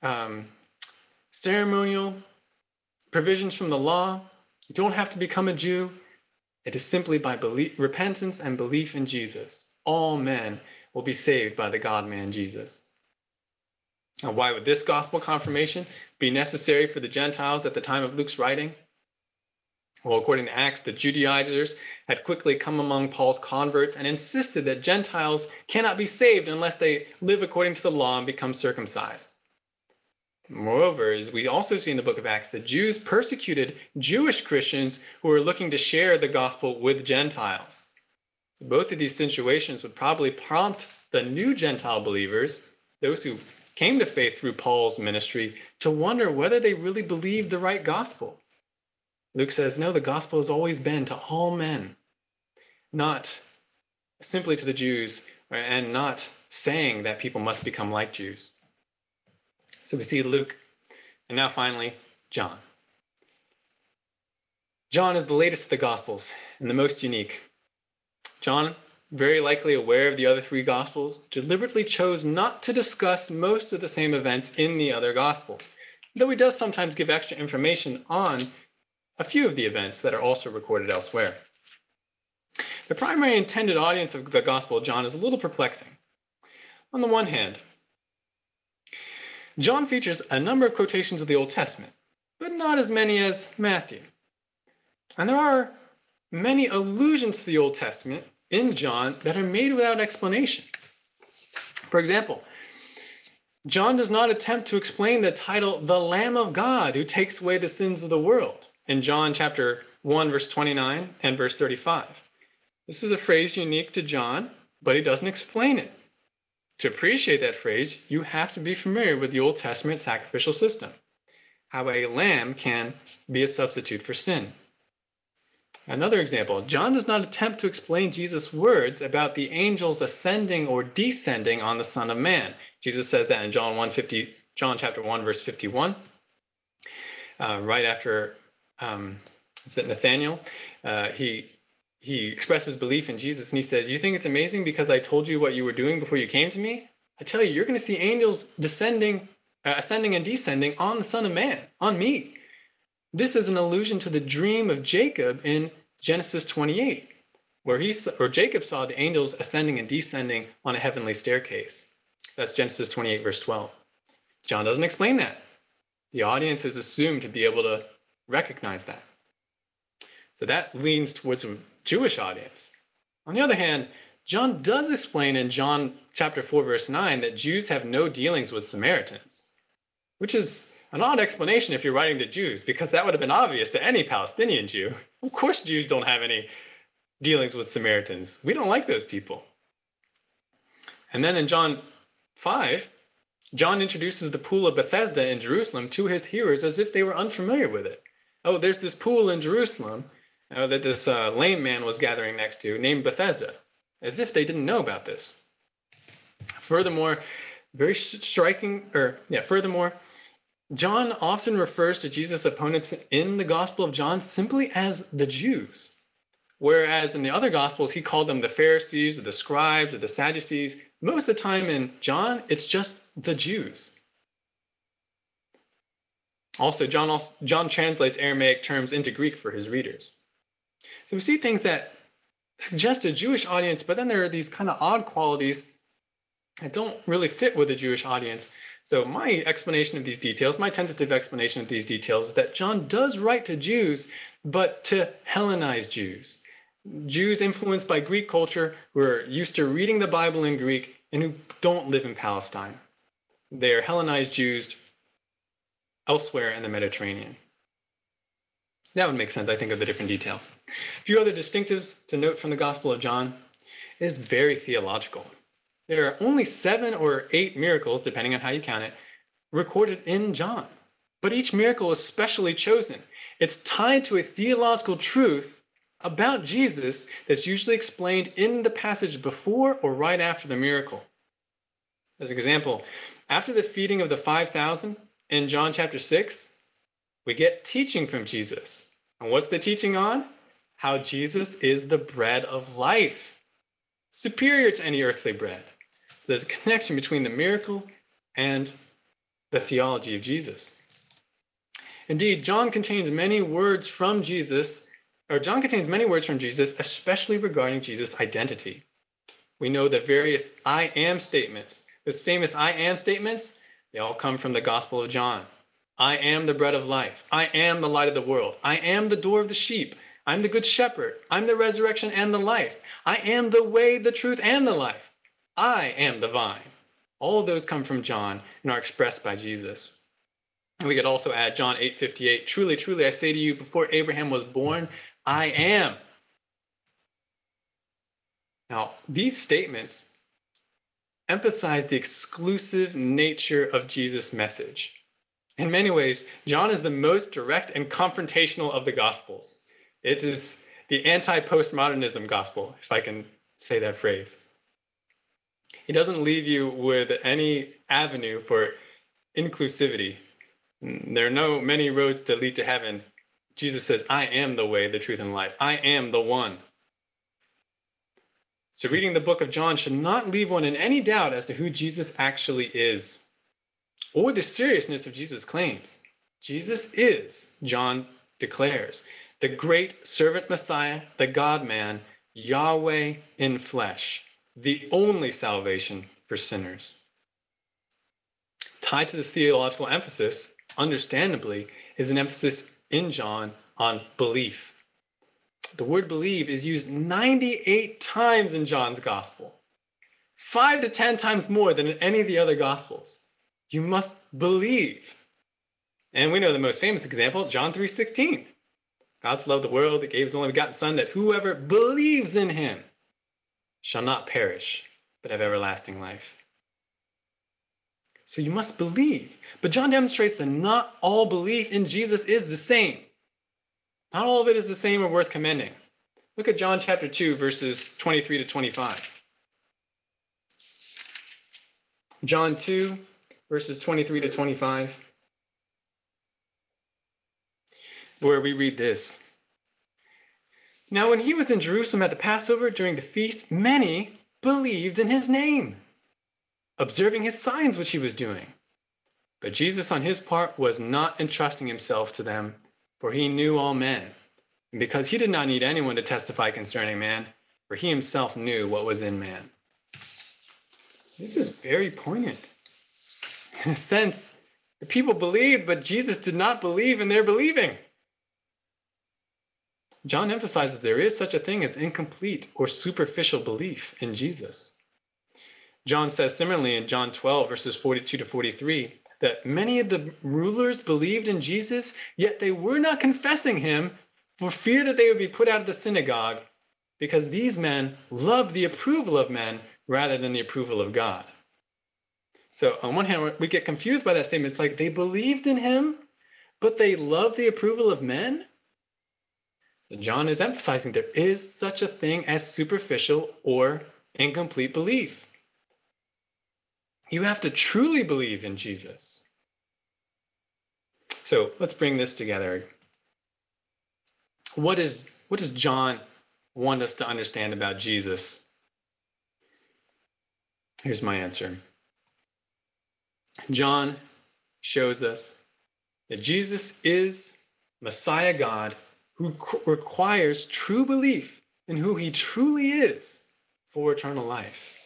um, ceremonial provisions from the law. You don't have to become a Jew. It is simply by belief, repentance and belief in Jesus. All men will be saved by the God man Jesus. Now, why would this gospel confirmation be necessary for the Gentiles at the time of Luke's writing? Well, according to Acts, the Judaizers had quickly come among Paul's converts and insisted that Gentiles cannot be saved unless they live according to the law and become circumcised. Moreover, as we also see in the book of Acts, the Jews persecuted Jewish Christians who were looking to share the gospel with Gentiles. So both of these situations would probably prompt the new Gentile believers, those who came to faith through Paul's ministry, to wonder whether they really believed the right gospel. Luke says, no, the gospel has always been to all men, not simply to the Jews, and not saying that people must become like Jews. So we see Luke, and now finally, John. John is the latest of the Gospels and the most unique. John, very likely aware of the other three Gospels, deliberately chose not to discuss most of the same events in the other Gospels, though he does sometimes give extra information on a few of the events that are also recorded elsewhere. The primary intended audience of the Gospel of John is a little perplexing. On the one hand, John features a number of quotations of the Old Testament, but not as many as Matthew. And there are many allusions to the Old Testament in John that are made without explanation. For example, John does not attempt to explain the title, the Lamb of God who takes away the sins of the world, in John chapter 1, verse 29 and verse 35. This is a phrase unique to John, but he doesn't explain it. To appreciate that phrase, you have to be familiar with the Old Testament sacrificial system, how a lamb can be a substitute for sin. Another example John does not attempt to explain Jesus' words about the angels ascending or descending on the Son of Man. Jesus says that in John 1 50, John chapter 1, verse 51. Uh, right after um, is it Nathaniel? Uh, he he expresses belief in Jesus and he says, You think it's amazing because I told you what you were doing before you came to me? I tell you, you're going to see angels descending, uh, ascending and descending on the Son of Man, on me. This is an allusion to the dream of Jacob in Genesis 28, where he or Jacob saw the angels ascending and descending on a heavenly staircase. That's Genesis 28, verse 12. John doesn't explain that. The audience is assumed to be able to recognize that. So that leans towards a Jewish audience. On the other hand, John does explain in John chapter 4, verse 9, that Jews have no dealings with Samaritans, which is an odd explanation if you're writing to Jews, because that would have been obvious to any Palestinian Jew. Of course, Jews don't have any dealings with Samaritans. We don't like those people. And then in John 5, John introduces the pool of Bethesda in Jerusalem to his hearers as if they were unfamiliar with it. Oh, there's this pool in Jerusalem uh, that this uh, lame man was gathering next to named Bethesda, as if they didn't know about this. Furthermore, very striking, or yeah, furthermore, John often refers to Jesus' opponents in the Gospel of John simply as the Jews, whereas in the other Gospels, he called them the Pharisees or the scribes or the Sadducees. Most of the time in John, it's just the Jews. Also, John, also, John translates Aramaic terms into Greek for his readers. So we see things that suggest a Jewish audience, but then there are these kind of odd qualities that don't really fit with a Jewish audience. So my explanation of these details, my tentative explanation of these details, is that John does write to Jews, but to Hellenized Jews. Jews influenced by Greek culture who are used to reading the Bible in Greek and who don't live in Palestine. They are Hellenized Jews elsewhere in the Mediterranean. That would make sense, I think, of the different details. A few other distinctives to note from the Gospel of John is very theological. There are only seven or eight miracles, depending on how you count it, recorded in John. But each miracle is specially chosen. It's tied to a theological truth about Jesus that's usually explained in the passage before or right after the miracle. As an example, after the feeding of the 5,000 in John chapter 6, we get teaching from Jesus. And what's the teaching on? How Jesus is the bread of life, superior to any earthly bread. So there's a connection between the miracle and the theology of Jesus. Indeed, John contains many words from Jesus, or John contains many words from Jesus, especially regarding Jesus' identity. We know that various I am statements, those famous I am statements, they all come from the Gospel of John. I am the bread of life. I am the light of the world. I am the door of the sheep. I'm the good shepherd. I'm the resurrection and the life. I am the way, the truth, and the life. I am the vine. All of those come from John and are expressed by Jesus. And we could also add John 8 58. Truly, truly, I say to you, before Abraham was born, I am. Now, these statements emphasize the exclusive nature of Jesus' message. In many ways, John is the most direct and confrontational of the Gospels. It is the anti postmodernism gospel, if I can say that phrase. He doesn't leave you with any avenue for inclusivity. There are no many roads to lead to heaven. Jesus says, I am the way, the truth, and life. I am the one. So, reading the book of John should not leave one in any doubt as to who Jesus actually is or the seriousness of Jesus' claims. Jesus is, John declares, the great servant Messiah, the God man, Yahweh in flesh, the only salvation for sinners. Tied to this theological emphasis, understandably, is an emphasis in John on belief. The word believe is used 98 times in John's gospel, five to 10 times more than in any of the other gospels. You must believe. And we know the most famous example, John 3:16. God loved the world that gave his only begotten son that whoever believes in him shall not perish, but have everlasting life. So you must believe. But John demonstrates that not all belief in Jesus is the same. Not all of it is the same or worth commending. Look at John chapter 2, verses 23 to 25. John 2, verses 23 to 25, where we read this. Now, when he was in Jerusalem at the Passover during the feast, many believed in his name, observing his signs which he was doing. But Jesus, on his part, was not entrusting himself to them, for he knew all men. And because he did not need anyone to testify concerning man, for he himself knew what was in man. This is very poignant. In a sense, the people believed, but Jesus did not believe in their believing. John emphasizes there is such a thing as incomplete or superficial belief in Jesus. John says similarly in John 12, verses 42 to 43, that many of the rulers believed in Jesus, yet they were not confessing him for fear that they would be put out of the synagogue, because these men loved the approval of men rather than the approval of God. So, on one hand, we get confused by that statement. It's like they believed in him, but they loved the approval of men. John is emphasizing there is such a thing as superficial or incomplete belief. You have to truly believe in Jesus. So let's bring this together. What is what does John want us to understand about Jesus? Here's my answer. John shows us that Jesus is Messiah God who requires true belief in who he truly is for eternal life.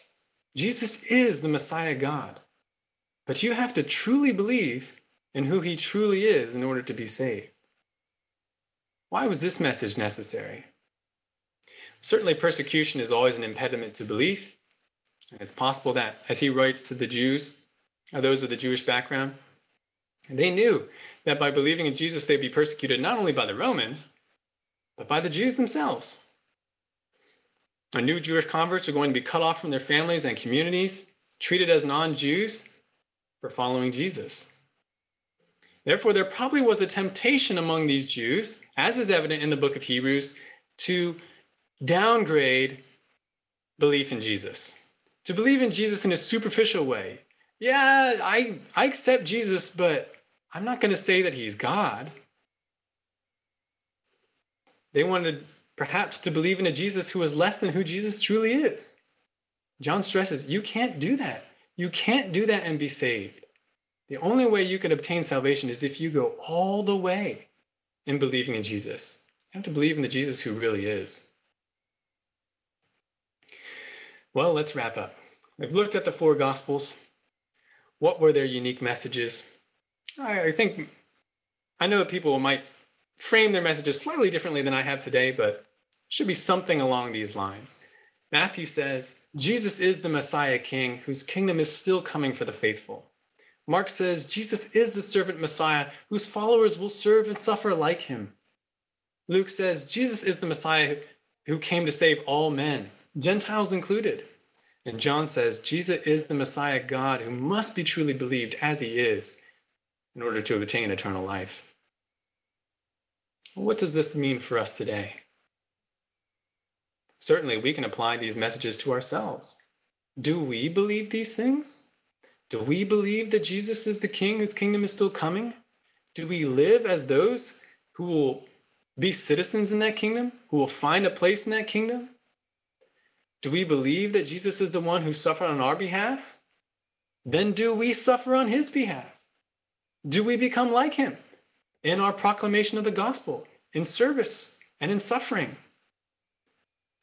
Jesus is the Messiah God, but you have to truly believe in who he truly is in order to be saved. Why was this message necessary? Certainly, persecution is always an impediment to belief. And it's possible that, as he writes to the Jews, or those with a Jewish background, they knew that by believing in Jesus, they'd be persecuted not only by the Romans, but by the Jews themselves. And new Jewish converts are going to be cut off from their families and communities, treated as non Jews for following Jesus. Therefore, there probably was a temptation among these Jews, as is evident in the book of Hebrews, to downgrade belief in Jesus, to believe in Jesus in a superficial way. Yeah, I, I accept Jesus, but I'm not going to say that he's God. They wanted perhaps to believe in a Jesus who is less than who Jesus truly is. John stresses you can't do that. You can't do that and be saved. The only way you can obtain salvation is if you go all the way in believing in Jesus. You have to believe in the Jesus who really is. Well, let's wrap up. We've looked at the four Gospels. What were their unique messages? I, think I know that people might frame their messages slightly differently than I have today, but should be something along these lines. Matthew says, Jesus is the Messiah King whose kingdom is still coming for the faithful. Mark says, Jesus is the servant Messiah whose followers will serve and suffer like him. Luke says, Jesus is the Messiah who came to save all men, Gentiles included. And John says, Jesus is the Messiah God who must be truly believed as he is in order to obtain eternal life. What does this mean for us today? Certainly, we can apply these messages to ourselves. Do we believe these things? Do we believe that Jesus is the King whose kingdom is still coming? Do we live as those who will be citizens in that kingdom, who will find a place in that kingdom? Do we believe that Jesus is the one who suffered on our behalf? Then do we suffer on his behalf? Do we become like him? In our proclamation of the gospel, in service, and in suffering?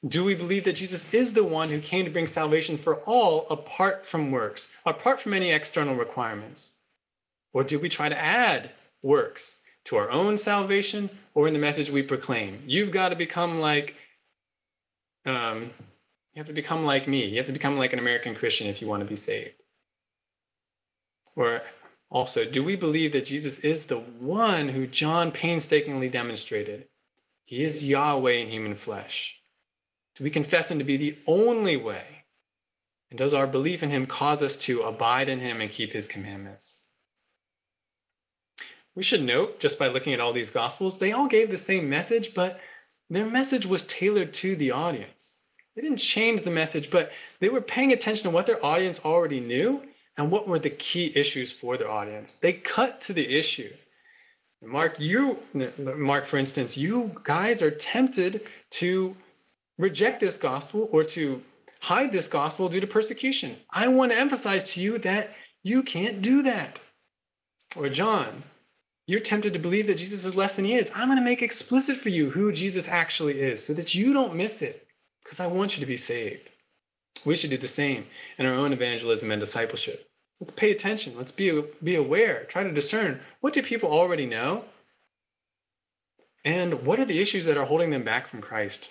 Do we believe that Jesus is the one who came to bring salvation for all apart from works, apart from any external requirements? Or do we try to add works to our own salvation or in the message we proclaim? You've got to become like, um, you have to become like me. You have to become like an American Christian if you want to be saved. Or also, do we believe that Jesus is the one who John painstakingly demonstrated? He is Yahweh in human flesh. Do we confess him to be the only way? And does our belief in him cause us to abide in him and keep his commandments? we should note just by looking at all these gospels, they all gave the same message, but their message was tailored to the audience. They didn't change the message, but they were paying attention to what their audience already knew and what were the key issues for their audience. They cut to the issue. Mark, you, Mark, for instance, you guys are tempted to reject this gospel or to hide this gospel due to persecution. I want to emphasize to you that you can't do that. Or John, you're tempted to believe that Jesus is less than he is. I'm going to make explicit for you who Jesus actually is so that you don't miss it because I want you to be saved. We should do the same in our own evangelism and discipleship. Let's pay attention. Let's be, be aware. Try to discern what do people already know? And what are the issues that are holding them back from Christ?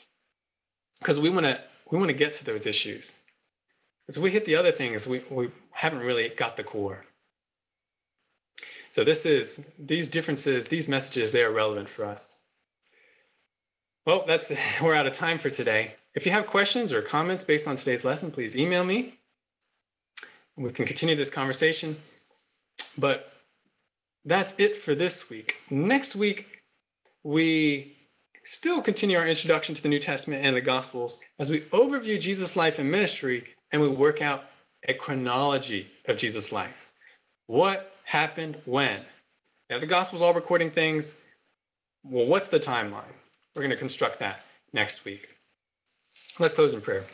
Because we want to we want to get to those issues. As we hit the other things, we, we haven't really got the core. So this is these differences, these messages, they are relevant for us. Well, that's we're out of time for today. If you have questions or comments based on today's lesson, please email me. We can continue this conversation. But that's it for this week. Next week, we still continue our introduction to the New Testament and the Gospels as we overview Jesus' life and ministry and we work out a chronology of Jesus' life. What happened when? Now, the Gospels all recording things. Well, what's the timeline? We're going to construct that next week. Let's close in prayer.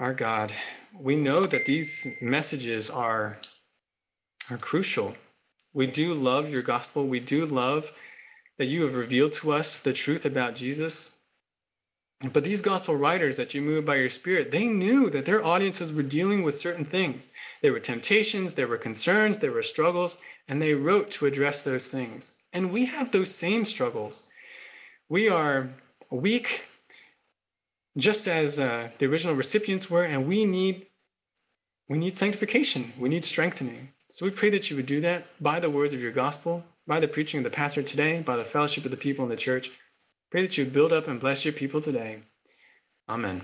Our God, we know that these messages are, are crucial. We do love your gospel. We do love that you have revealed to us the truth about Jesus. But these gospel writers that you moved by your spirit, they knew that their audiences were dealing with certain things. There were temptations, there were concerns, there were struggles, and they wrote to address those things. And we have those same struggles. We are weak, just as uh, the original recipients were, and we need we need sanctification. We need strengthening. So we pray that you would do that by the words of your gospel by the preaching of the pastor today, by the fellowship of the people in the church. Pray that you build up and bless your people today. Amen.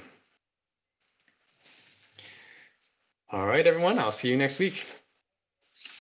All right, everyone. I'll see you next week.